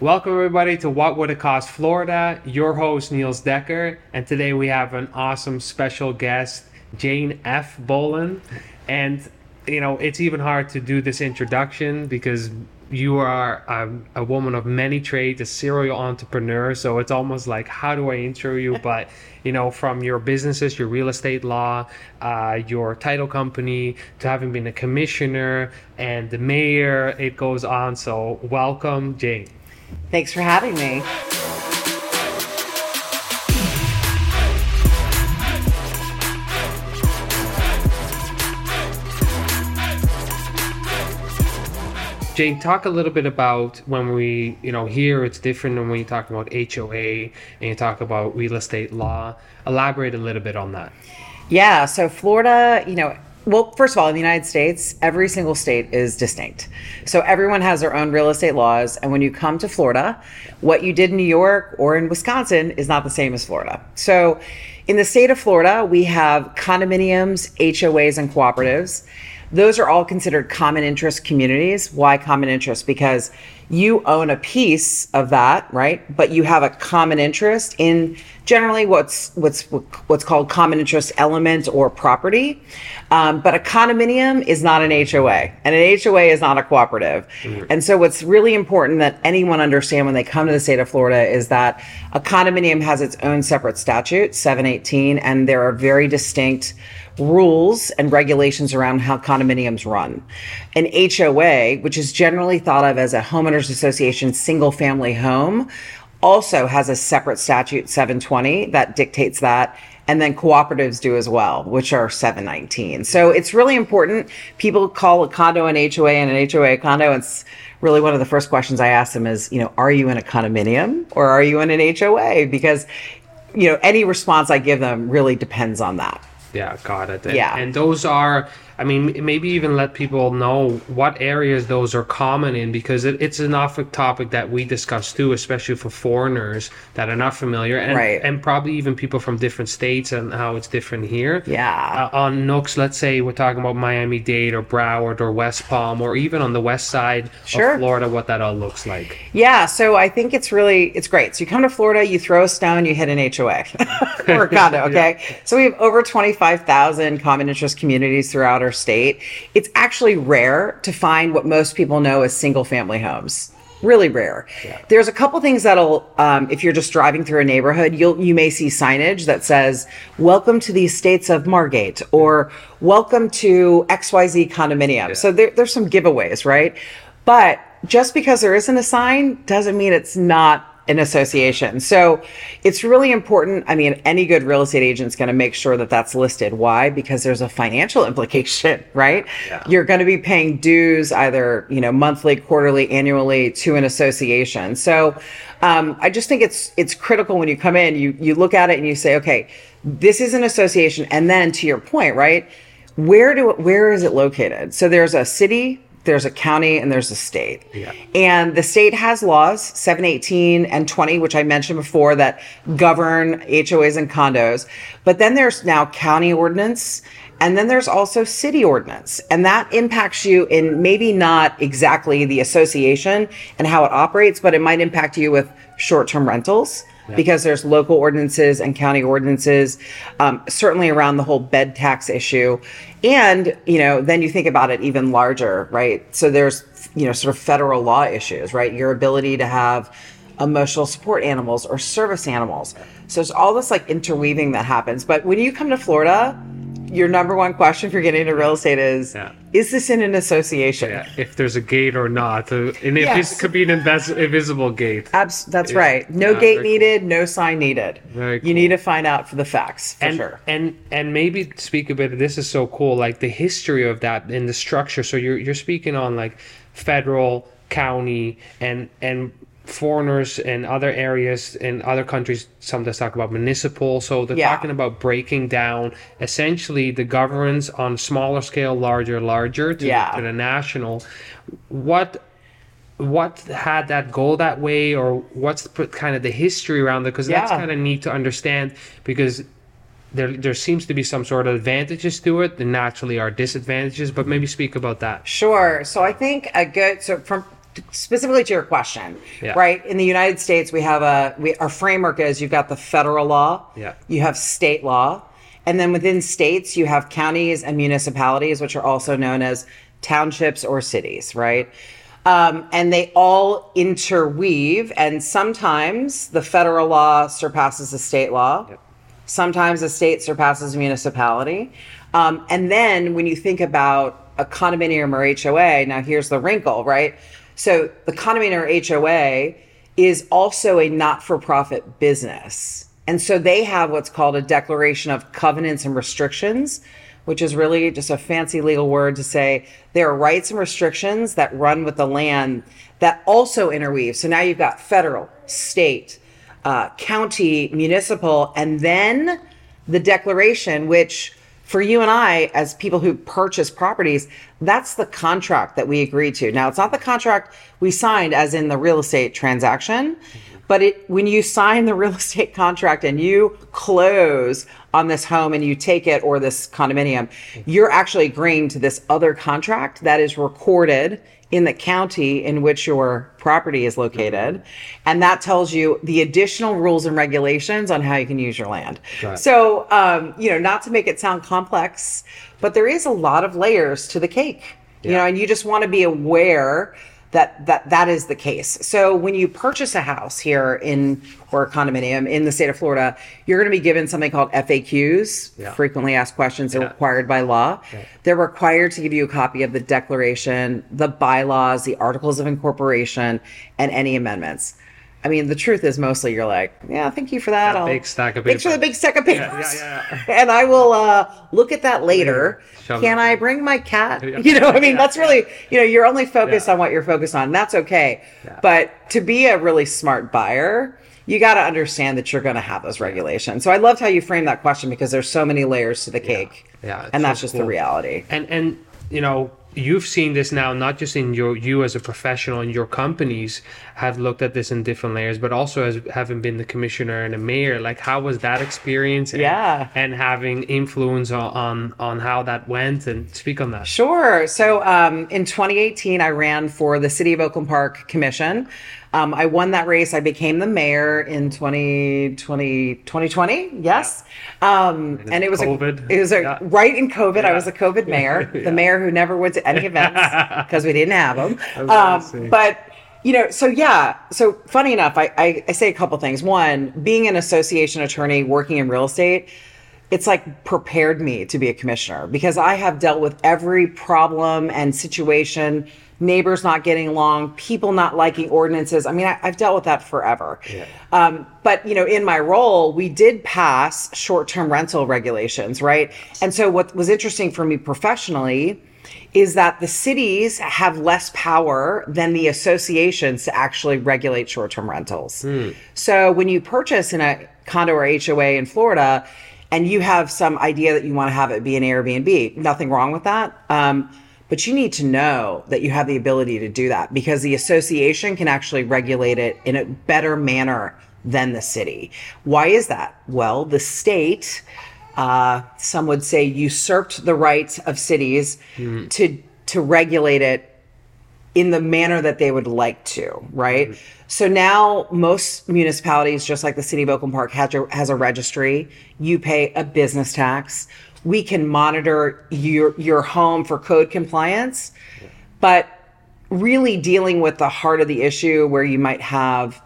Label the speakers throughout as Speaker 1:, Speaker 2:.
Speaker 1: Welcome, everybody, to What Would It Cost Florida. Your host, Niels Decker. And today we have an awesome special guest, Jane F. Bolin. And, you know, it's even hard to do this introduction because you are a, a woman of many trades, a serial entrepreneur. So it's almost like, how do I intro you? But, you know, from your businesses, your real estate law, uh, your title company, to having been a commissioner and the mayor, it goes on. So welcome, Jane.
Speaker 2: Thanks for having me.
Speaker 1: Jane, talk a little bit about when we, you know, here it's different than when you talk about HOA and you talk about real estate law. Elaborate a little bit on that.
Speaker 2: Yeah, so Florida, you know, well, first of all, in the United States, every single state is distinct. So everyone has their own real estate laws. And when you come to Florida, what you did in New York or in Wisconsin is not the same as Florida. So in the state of Florida, we have condominiums, HOAs, and cooperatives. Those are all considered common interest communities. Why common interest? Because you own a piece of that, right? But you have a common interest in generally what's what's what's called common interest element or property. Um, but a condominium is not an HOA, and an HOA is not a cooperative. Mm-hmm. And so, what's really important that anyone understand when they come to the state of Florida is that a condominium has its own separate statute, 718, and there are very distinct rules and regulations around how condominiums run. An HOA, which is generally thought of as a homeowners association single family home, also has a separate statute 720 that dictates that and then cooperatives do as well, which are 719. So it's really important. People call a condo an HOA and an HOA a condo. It's really one of the first questions I ask them is, you know, are you in a condominium or are you in an HOA? Because, you know, any response I give them really depends on that.
Speaker 1: Yeah, got it. And,
Speaker 2: yeah.
Speaker 1: And those are I mean, maybe even let people know what areas those are common in because it, it's an often topic that we discuss too, especially for foreigners that are not familiar, and
Speaker 2: right.
Speaker 1: and probably even people from different states and how it's different here.
Speaker 2: Yeah.
Speaker 1: Uh, on Nooks, let's say we're talking about Miami Dade or Broward or West Palm or even on the west side
Speaker 2: sure.
Speaker 1: of Florida, what that all looks like.
Speaker 2: Yeah. So I think it's really it's great. So you come to Florida, you throw a stone, you hit an HOA or a condo. Okay. yeah. So we have over twenty five thousand common interest communities throughout our state, it's actually rare to find what most people know as single family homes really rare. Yeah. There's a couple things that'll, um, if you're just driving through a neighborhood, you'll you may see signage that says "Welcome to the estates of Margate" or "Welcome to XYZ condominium." Yeah. So there, there's some giveaways, right? But just because there isn't a sign doesn't mean it's not an association. So it's really important. I mean, any good real estate agent is going to make sure that that's listed. Why? Because there's a financial implication, right? Yeah. You're going to be paying dues either, you know, monthly, quarterly, annually to an association. So um, I just think it's it's critical when you come in, you you look at it and you say, okay, this is an association, and then to your point, right? Where do where is it located? So there's a city there's a county and there's a state.
Speaker 1: Yeah.
Speaker 2: And the state has laws, 718 and 20, which I mentioned before, that govern HOAs and condos. But then there's now county ordinance and then there's also city ordinance. And that impacts you in maybe not exactly the association and how it operates, but it might impact you with short term because there's local ordinances and county ordinances, um, certainly around the whole bed tax issue. And, you know, then you think about it even larger, right? So there's, you know, sort of federal law issues, right? Your ability to have emotional support animals or service animals. So there's all this like interweaving that happens. But when you come to Florida, your number one question for getting into real estate is yeah. is this in an association
Speaker 1: yeah if there's a gate or not uh, and if yes. it could be an invis- invisible gate
Speaker 2: Abs- that's right no yeah, gate needed cool. no sign needed
Speaker 1: very cool.
Speaker 2: you need to find out for the facts for
Speaker 1: and,
Speaker 2: sure
Speaker 1: and and maybe speak a bit this is so cool like the history of that and the structure so you're you're speaking on like federal county and and foreigners in other areas in other countries sometimes talk about municipal so they're yeah. talking about breaking down essentially the governance on smaller scale larger larger to,
Speaker 2: yeah.
Speaker 1: to the national what what had that goal that way or what's the, kind of the history around it because yeah. that's kind of neat to understand because there there seems to be some sort of advantages to it and naturally are disadvantages but maybe speak about that
Speaker 2: sure so i think a good so from specifically to your question,
Speaker 1: Yeah.
Speaker 2: right? In the United States, we have a we our framework is you've got the federal law,
Speaker 1: Yeah.
Speaker 2: you have state law, and then within states you have counties and municipalities, which are also known as townships or cities, right? Um, and they all interweave, and sometimes the federal law surpasses the state law. Sometimes a state surpasses a municipality. Um, and then when you think about a condominium or HOA, now here's the wrinkle, right? So the condominium or HOA is also a not for profit business. And so they have what's called a declaration of covenants and restrictions, which is really just a fancy legal word to say there are rights and restrictions that run with the land that also interweave. So now you've got federal, state, uh, county, municipal, and then the declaration, which for you and I, as people who purchase properties, that's the contract that we agreed to. Now, it's not the contract we signed as in the real estate transaction, but it when you sign the real estate contract and you close on this home and you take it or this condominium, you're actually agreeing to this other contract that is recorded in the county in which your property is located. And that tells you the additional rules and regulations on how you can use your land.
Speaker 1: Right.
Speaker 2: So, um, you know, not to make it sound complex, but there is a lot of layers to the cake, you know, and you just want to be aware that that that is the case. So when you purchase a house here in or a condominium in the state of Florida, you're going to be given something called FAQs,
Speaker 1: Yeah.
Speaker 2: frequently asked questions, are required by law. They're required to give you a copy of the declaration, the bylaws, the articles of incorporation, and any amendments. I mean, the truth is mostly you're like, yeah, thank you for that.
Speaker 1: Yeah,
Speaker 2: I'll-
Speaker 1: big stack of
Speaker 2: Thanks for the big stack of papers.
Speaker 1: Yeah, yeah,
Speaker 2: and I will uh, look at that later.
Speaker 1: Shove
Speaker 2: Can
Speaker 1: it.
Speaker 2: I bring my cat?
Speaker 1: Yeah.
Speaker 2: You know, I mean,
Speaker 1: Yeah.
Speaker 2: that's really, you know, you're only focused
Speaker 1: Yeah.
Speaker 2: on what you're focused on. That's okay.
Speaker 1: Yeah.
Speaker 2: But to be a really smart buyer, you got to understand that you're going to have those regulations. So I loved how you framed that question because there's so many layers to the cake.
Speaker 1: Yeah,
Speaker 2: And that's
Speaker 1: so
Speaker 2: just the reality.
Speaker 1: and and you know you've seen this now not just in your you as a professional and your companies have looked at this in different layers but also as having been the commissioner and a mayor like how was that experience and,
Speaker 2: Yeah.
Speaker 1: and having influence on, on on how that went and speak on that
Speaker 2: Sure. So um, in 2018, I ran for the City of Oakland Park Commission. Um, I won that race. I became the mayor in 2020, 2020. Yes. Um, and it was
Speaker 1: COVID.
Speaker 2: A, it was a,
Speaker 1: Yeah.
Speaker 2: right in COVID. I was a COVID mayor,
Speaker 1: Yeah.
Speaker 2: the mayor who never went to any events because we didn't have them.
Speaker 1: I was gonna say.
Speaker 2: Um, but you know, so yeah. So funny enough, I, I, I say a couple things. One, being an association attorney working in real estate, it's like prepared me to be a commissioner because I have dealt with every problem and situation, neighbors not getting along, people not liking ordinances. I mean, I, I've dealt with that forever. Um, but you know, in my role, we did pass short-term rental regulations, right? And so what was interesting for me professionally is that the cities have less power than the associations to actually regulate short-term rentals. So when you purchase in a condo or HOA in Florida, and you have some idea that you want to have it be an Airbnb, nothing wrong with that. Um, but you need to know that you have the ability to do that because the association can actually regulate it in a better manner than the city. Why is that? Well, the state, uh, some would say, usurped the rights of cities to to regulate it in the manner that they would like to, right? So now most municipalities, just like the city of Oakland Park, has a, has a registry. You pay a business tax. We can monitor your your home for code compliance, but really dealing with the heart of the issue where you might have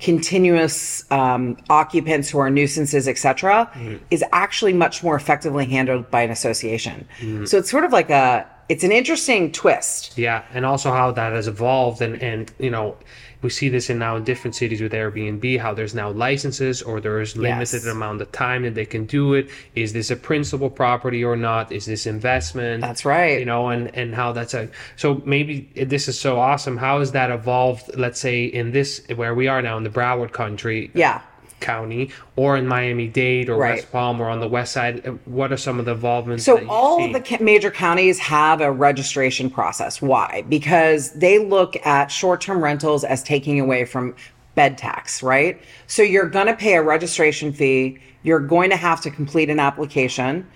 Speaker 2: continuous um, occupants who are nuisances, etc., is actually much more effectively handled by an association. So it's sort of like a it's an interesting twist.
Speaker 1: Yeah, and also how that has evolved, and and you know, we see this in now different cities with Airbnb. How there's now licenses, or there's limited
Speaker 2: Yes.
Speaker 1: amount of time that they can do it. Is this a principal property or not? Is this investment?
Speaker 2: That's right.
Speaker 1: You know, and and how that's a so maybe this is so awesome. How has that evolved? Let's say in this where we are now in the Broward country,
Speaker 2: Yeah.
Speaker 1: County, or in Miami Dade or
Speaker 2: Right.
Speaker 1: West Palm or on the west side. What are some of the involvements?
Speaker 2: So all
Speaker 1: see?
Speaker 2: the major counties have a registration process. Why? Because they look at short-term rentals as taking away from bed tax, right? So you're going to pay a registration fee, you're going to have to complete an application,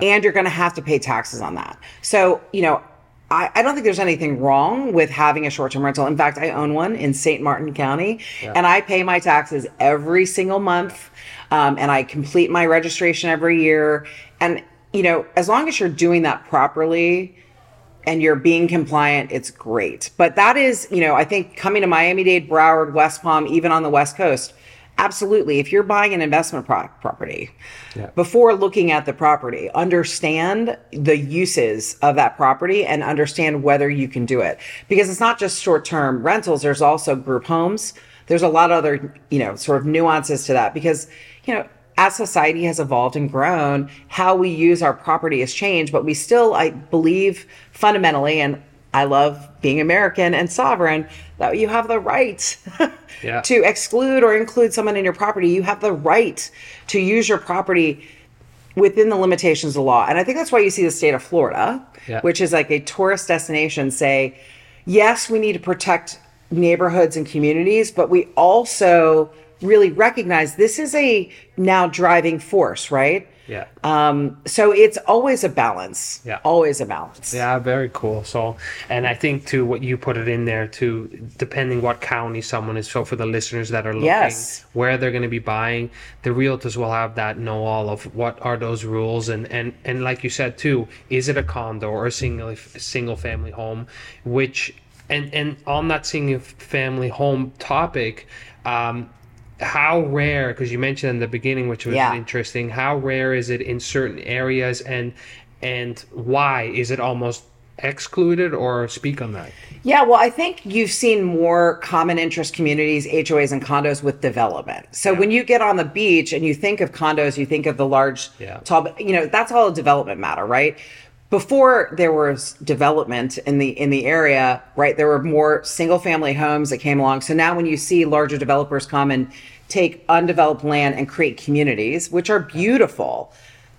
Speaker 2: and you're going to have to pay taxes on that. So, you know, I, I don't think there's anything wrong with having a short term rental. In fact, I own one in St. Martin County and I pay my taxes every single month. Um, and I complete my registration every year. And, you know, as long as you're doing that properly, and you're being compliant, it's great. But that is, you know, I think coming to Miami Dade, Broward, West Palm, even on the West Coast, absolutely. If you're buying an investment pro- property,
Speaker 1: Yeah.
Speaker 2: before looking at the property, understand the uses of that property and understand whether you can do it. Because it's not just short term rentals, there's also group homes. There's a lot of other, you know, sort of nuances to that because, you know, as society has evolved and grown, how we use our property has changed, but we still, I believe, fundamentally, and I love being American and sovereign, that you have the right
Speaker 1: Yeah.
Speaker 2: to exclude or include someone in your property. You have the right to use your property within the limitations of law. And I think that's why you see the state of Florida,
Speaker 1: Yeah.
Speaker 2: which is like a tourist destination, say, yes, we need to protect neighborhoods and communities, but we also really recognize this is a now driving force, right?
Speaker 1: Yeah.
Speaker 2: Um, so it's always a balance.
Speaker 1: Yeah.
Speaker 2: Always a balance.
Speaker 1: Yeah, very cool. So, and I think to what you put it in there too, depending what county someone is. So for the listeners that are looking,
Speaker 2: Yes.
Speaker 1: where they're going to be buying, the realtors will have that know all of what are those rules, and and and like you said too, is it a condo or a single single family home, which and and on that single family home topic. Um, how rare because you mentioned in the beginning which was
Speaker 2: Yeah.
Speaker 1: interesting how rare is it in certain areas and and why is it almost excluded or speak on that
Speaker 2: Yeah, well, I think you've seen more common interest communities, HOAs, and condos with development. So when you get on the beach and you think of condos, you think of the large,
Speaker 1: Yeah.
Speaker 2: tall, you know, that's all a development matter, right? Before there was development in the in the area, right? There were more single family homes that came along. So now when you see larger developers come and take undeveloped land and create communities, which are beautiful,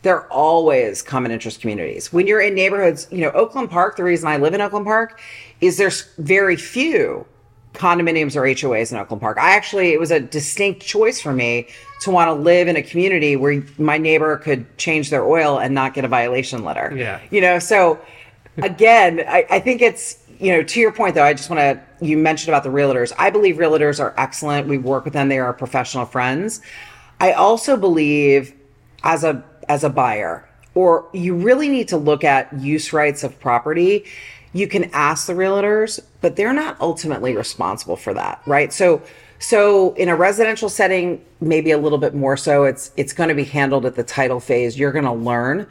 Speaker 2: they're always common interest communities. When you're in neighborhoods, you know, Oakland Park, the reason I live in Oakland Park is there's very few condominiums or HOAs in Oakland Park. I actually, it was a distinct choice for me to want to live in a community where my neighbor could change their oil and not get a violation letter.
Speaker 1: Yeah.
Speaker 2: You know, so again, I, I think it's, you know, to your point though, I just want to, you mentioned about the realtors. I believe realtors are excellent. We work with them. They are professional friends. I also believe as a, as a buyer, or you really need to look at use rights of property. You can ask the realtors, but they're not ultimately responsible for that, right? So, so in a residential setting, maybe a little bit more so, it's it's going to be handled at the title phase. You're going to learn,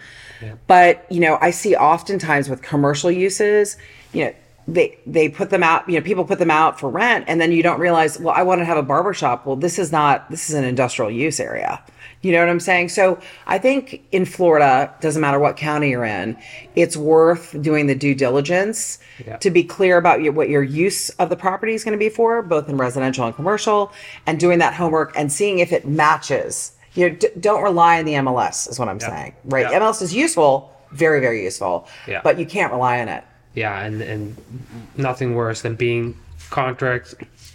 Speaker 2: but you know, I see oftentimes with commercial uses, you know, they they put them out, you know, people put them out for rent, and then you don't realize, well, I want to have a barber shop. Well, this is not this is an industrial use area. You know what I'm saying? So I think in Florida, doesn't matter what county you're in, it's worth doing the due diligence
Speaker 1: Yeah.
Speaker 2: to be clear about your, what your use of the property is going to be for, both in residential and commercial, and doing that homework and seeing if it matches. You know, d- don't rely on the MLS, is what I'm saying. Right?
Speaker 1: Yeah.
Speaker 2: MLS is useful, very, very useful,
Speaker 1: Yeah.
Speaker 2: but you can't rely on it.
Speaker 1: Yeah and and nothing worse than being contract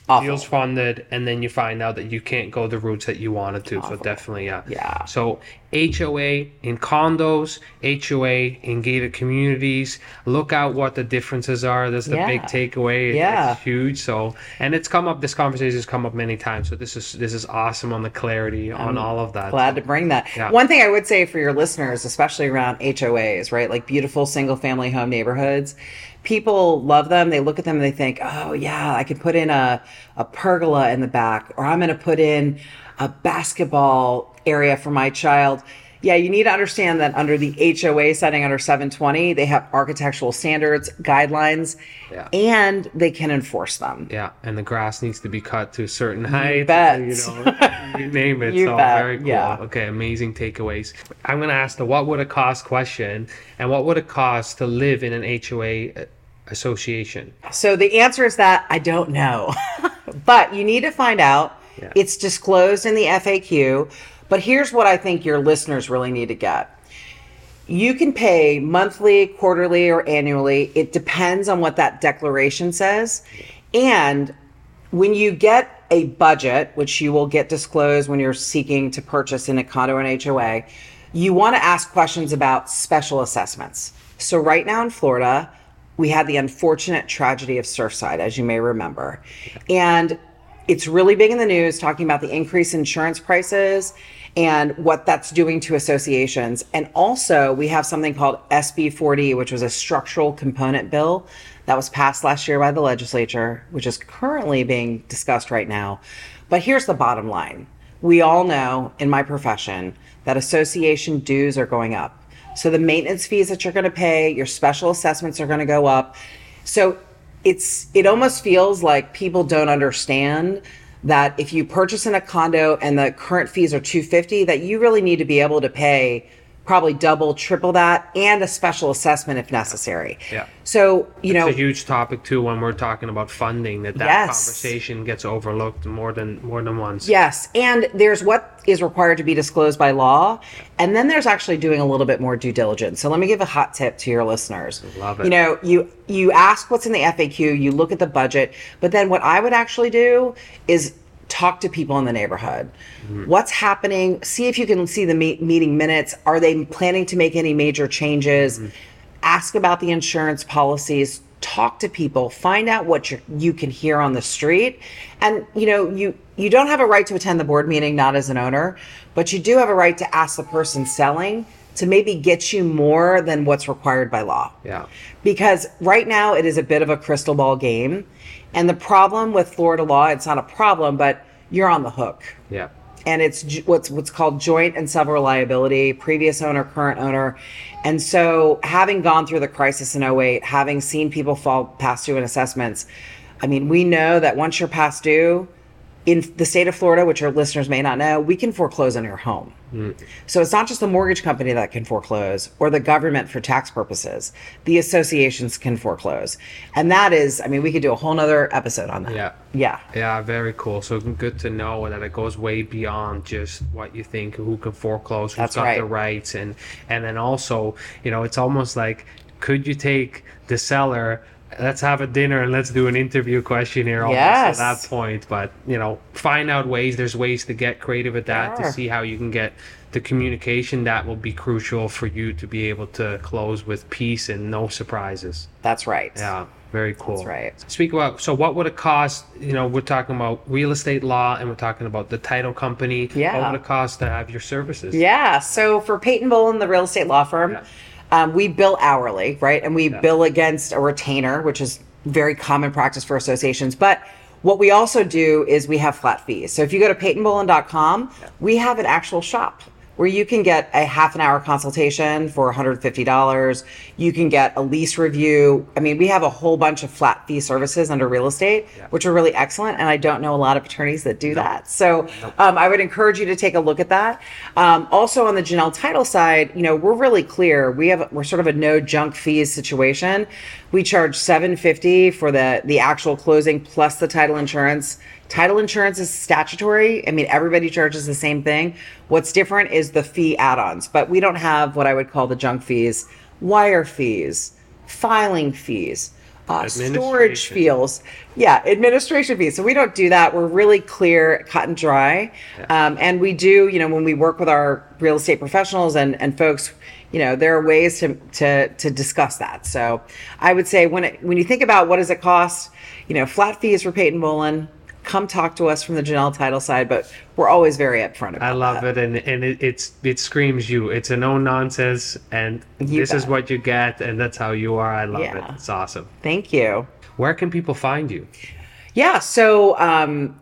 Speaker 2: Awful.
Speaker 1: deals funded and then you find out that you can't go the routes that you wanted to so definitely yeah
Speaker 2: Yeah.
Speaker 1: so HOA in condos HOA in gated communities look out what the differences are that's the big takeaway It-
Speaker 2: Yeah.
Speaker 1: it's huge so and it's come up this conversation has come up many times so this is this is awesome on the clarity on all of that
Speaker 2: Glad to bring that.
Speaker 1: Yeah.
Speaker 2: One thing I would say for your listeners, especially around HOAs, right? Like beautiful single family home neighborhoods. People love them. They look at them and they think, oh, yeah, I could put in a, a pergola in the back, or I'm going to put in a basketball area for my child. Yeah, you need to understand that under the HOA setting under 720, they have architectural standards, guidelines,
Speaker 1: Yeah.
Speaker 2: and they can enforce them.
Speaker 1: Yeah, and the grass needs to be cut to a certain height.
Speaker 2: bet.
Speaker 1: You know, you name it.
Speaker 2: You
Speaker 1: so
Speaker 2: bet,
Speaker 1: very cool.
Speaker 2: yeah.
Speaker 1: Okay, amazing takeaways. I'm gonna ask the what would it cost question, and what would it cost to live in an HOA uh, association?
Speaker 2: So the answer is that I don't know. but you need to find out.
Speaker 1: Yeah.
Speaker 2: It's disclosed in the FAQ. But here's what I think your listeners really need to get. You can pay monthly, quarterly, or annually. It depends on what that declaration says. And when you get a budget, which you will get disclosed when you're seeking to purchase in a condo and HOA, you want to ask questions about special assessments. So, right now in Florida, we had the unfortunate tragedy of Surfside, as you may remember. And it's really big in the news talking about the increase in insurance prices and what that's doing to associations. And also, we have something called SB 4-D, which was a structural component bill that was passed last year by the legislature, which is currently being discussed right now. But here's the bottom line we all know in my profession that association dues are going up. So the maintenance fees that you're going to pay, your special assessments are going to go up. So it's it almost feels like people don't understand that if you purchase in a condo and the current fees are 250 that you really need to be able to pay probably double triple that and a special assessment if necessary
Speaker 1: Yeah.
Speaker 2: so you know
Speaker 1: it's a huge topic too when we're talking about funding that that
Speaker 2: Yes.
Speaker 1: conversation gets overlooked more than more than once
Speaker 2: Yes, and there's what is required to be disclosed by law, and then there's actually doing a little bit more due diligence. So let me give a hot tip to your listeners.
Speaker 1: Love it.
Speaker 2: You know, you you ask what's in the FAQ, you look at the budget, but then what I would actually do is talk to people in the neighborhood. What's happening? See if you can see the meet, meeting minutes. Are they planning to make any major changes? Ask about the insurance policies. Talk to people. Find out what you you can hear on the street. And you know, you you don't have a right to attend the board meeting, not as an owner, but you do have a right to ask the person selling to maybe get you more than what's required by law
Speaker 1: yeah
Speaker 2: because right now it is a bit of a crystal ball game. And the problem with Florida law, it's not a problem, but you're on the hook.
Speaker 1: yeah
Speaker 2: And it's what's what's called joint and several liability, previous owner, current owner. And so having gone through the crisis in 08, having seen people fall past due in assessments, I mean, we know that once you're past due, in the state of Florida, which our listeners may not know, we can foreclose on your home. Hmm. So it's not just the mortgage company that can foreclose or the government for tax purposes. The associations can foreclose. And that is, I mean, we could do a whole nother episode on that.
Speaker 1: Yeah.
Speaker 2: Yeah.
Speaker 1: Yeah, very cool. So good to know that it goes way beyond just what you think, who can foreclose, who's
Speaker 2: That's
Speaker 1: got
Speaker 2: right.
Speaker 1: the rights, and and then also, you know, it's almost like, could you take the seller? Let's have a dinner and let's do an interview questionnaire almost
Speaker 2: Yes.
Speaker 1: at that point. But you know, find out ways. There's ways to get creative at that
Speaker 2: There
Speaker 1: to see how you can get the communication that will be crucial for you to be able to close with peace and no surprises.
Speaker 2: That's right.
Speaker 1: Yeah, very cool.
Speaker 2: That's right.
Speaker 1: Speak about so what would it cost? You know, we're talking about real estate law and we're talking about the title company.
Speaker 2: Yeah.
Speaker 1: What would it cost to have your services?
Speaker 2: Yeah. So for Peyton Bolin, the real estate law firm,
Speaker 1: Yeah.
Speaker 2: Um, we bill hourly, right? And we bill against a retainer, which is very common practice for associations. But what we also do is we have flat fees. So if you go to peytonbolin.com, we have an actual shop where you can get a half an hour consultation for $150. You can get a lease review. I mean, we have a whole bunch of flat fee services under real estate, which are really excellent. And I don't know a lot of attorneys that do that. So um, I would encourage you to take a look at that. Um, also on the Janelle title side, you know, we're really clear. We have we're sort of a no junk fees situation. We charge 750 for the the actual closing plus the title insurance. Title insurance is statutory. I mean, everybody charges the same thing. What's different is the fee add-ons, but we don't have what I would call the junk fees, wire fees, filing fees, uh, storage fees. Yeah, administration fees. So we don't do that. We're really clear, cut and dry. Um, and we do, you know, when we work with our real estate professionals and, and folks, you know, there are ways to, to, to discuss that. So I would say when it, when you think about what does it cost, you know, flat fees for Peyton Bolin, come talk to us from the Janelle title side, but we're always very upfront about it.
Speaker 1: I love
Speaker 2: that.
Speaker 1: it, and and it, it's it screams you. It's a no nonsense, and
Speaker 2: You
Speaker 1: this is what you get, and that's how you are. I love
Speaker 2: Yeah.
Speaker 1: it. It's awesome.
Speaker 2: Thank you.
Speaker 1: Where can people find you?
Speaker 2: Yeah, so um,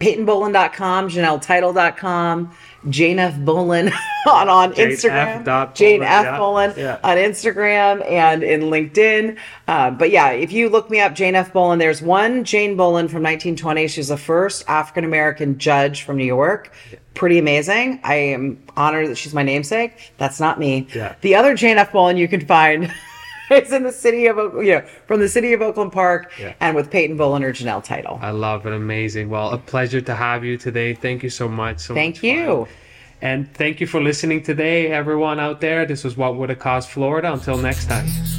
Speaker 2: PeytonBolin.com, JanelleTitle.com, Jane F. Bolin on, on
Speaker 1: Jane
Speaker 2: Instagram.
Speaker 1: F.
Speaker 2: Jane
Speaker 1: Bolin,
Speaker 2: F.
Speaker 1: yeah,
Speaker 2: Bolin
Speaker 1: yeah.
Speaker 2: on Instagram and in LinkedIn. Um, but yeah, if you look me up, Jane F. Bolin, there's one Jane Bolin from 1920. She's the first African American judge from New York. Pretty amazing. I am honored that she's my namesake. That's not me.
Speaker 1: Yeah.
Speaker 2: The other Jane F. Bolin you can find. is in the city of, Oak- you know, from the city of Oakland Park,
Speaker 1: Yeah.
Speaker 2: and with Peyton Bolin or Janelle Title.
Speaker 1: I love it. Amazing. Well, a pleasure to have you today. Thank you so much. So
Speaker 2: Thank
Speaker 1: much
Speaker 2: you.
Speaker 1: fun. And thank you for listening today, everyone out there. This was What Would It Cost Florida. Until next time.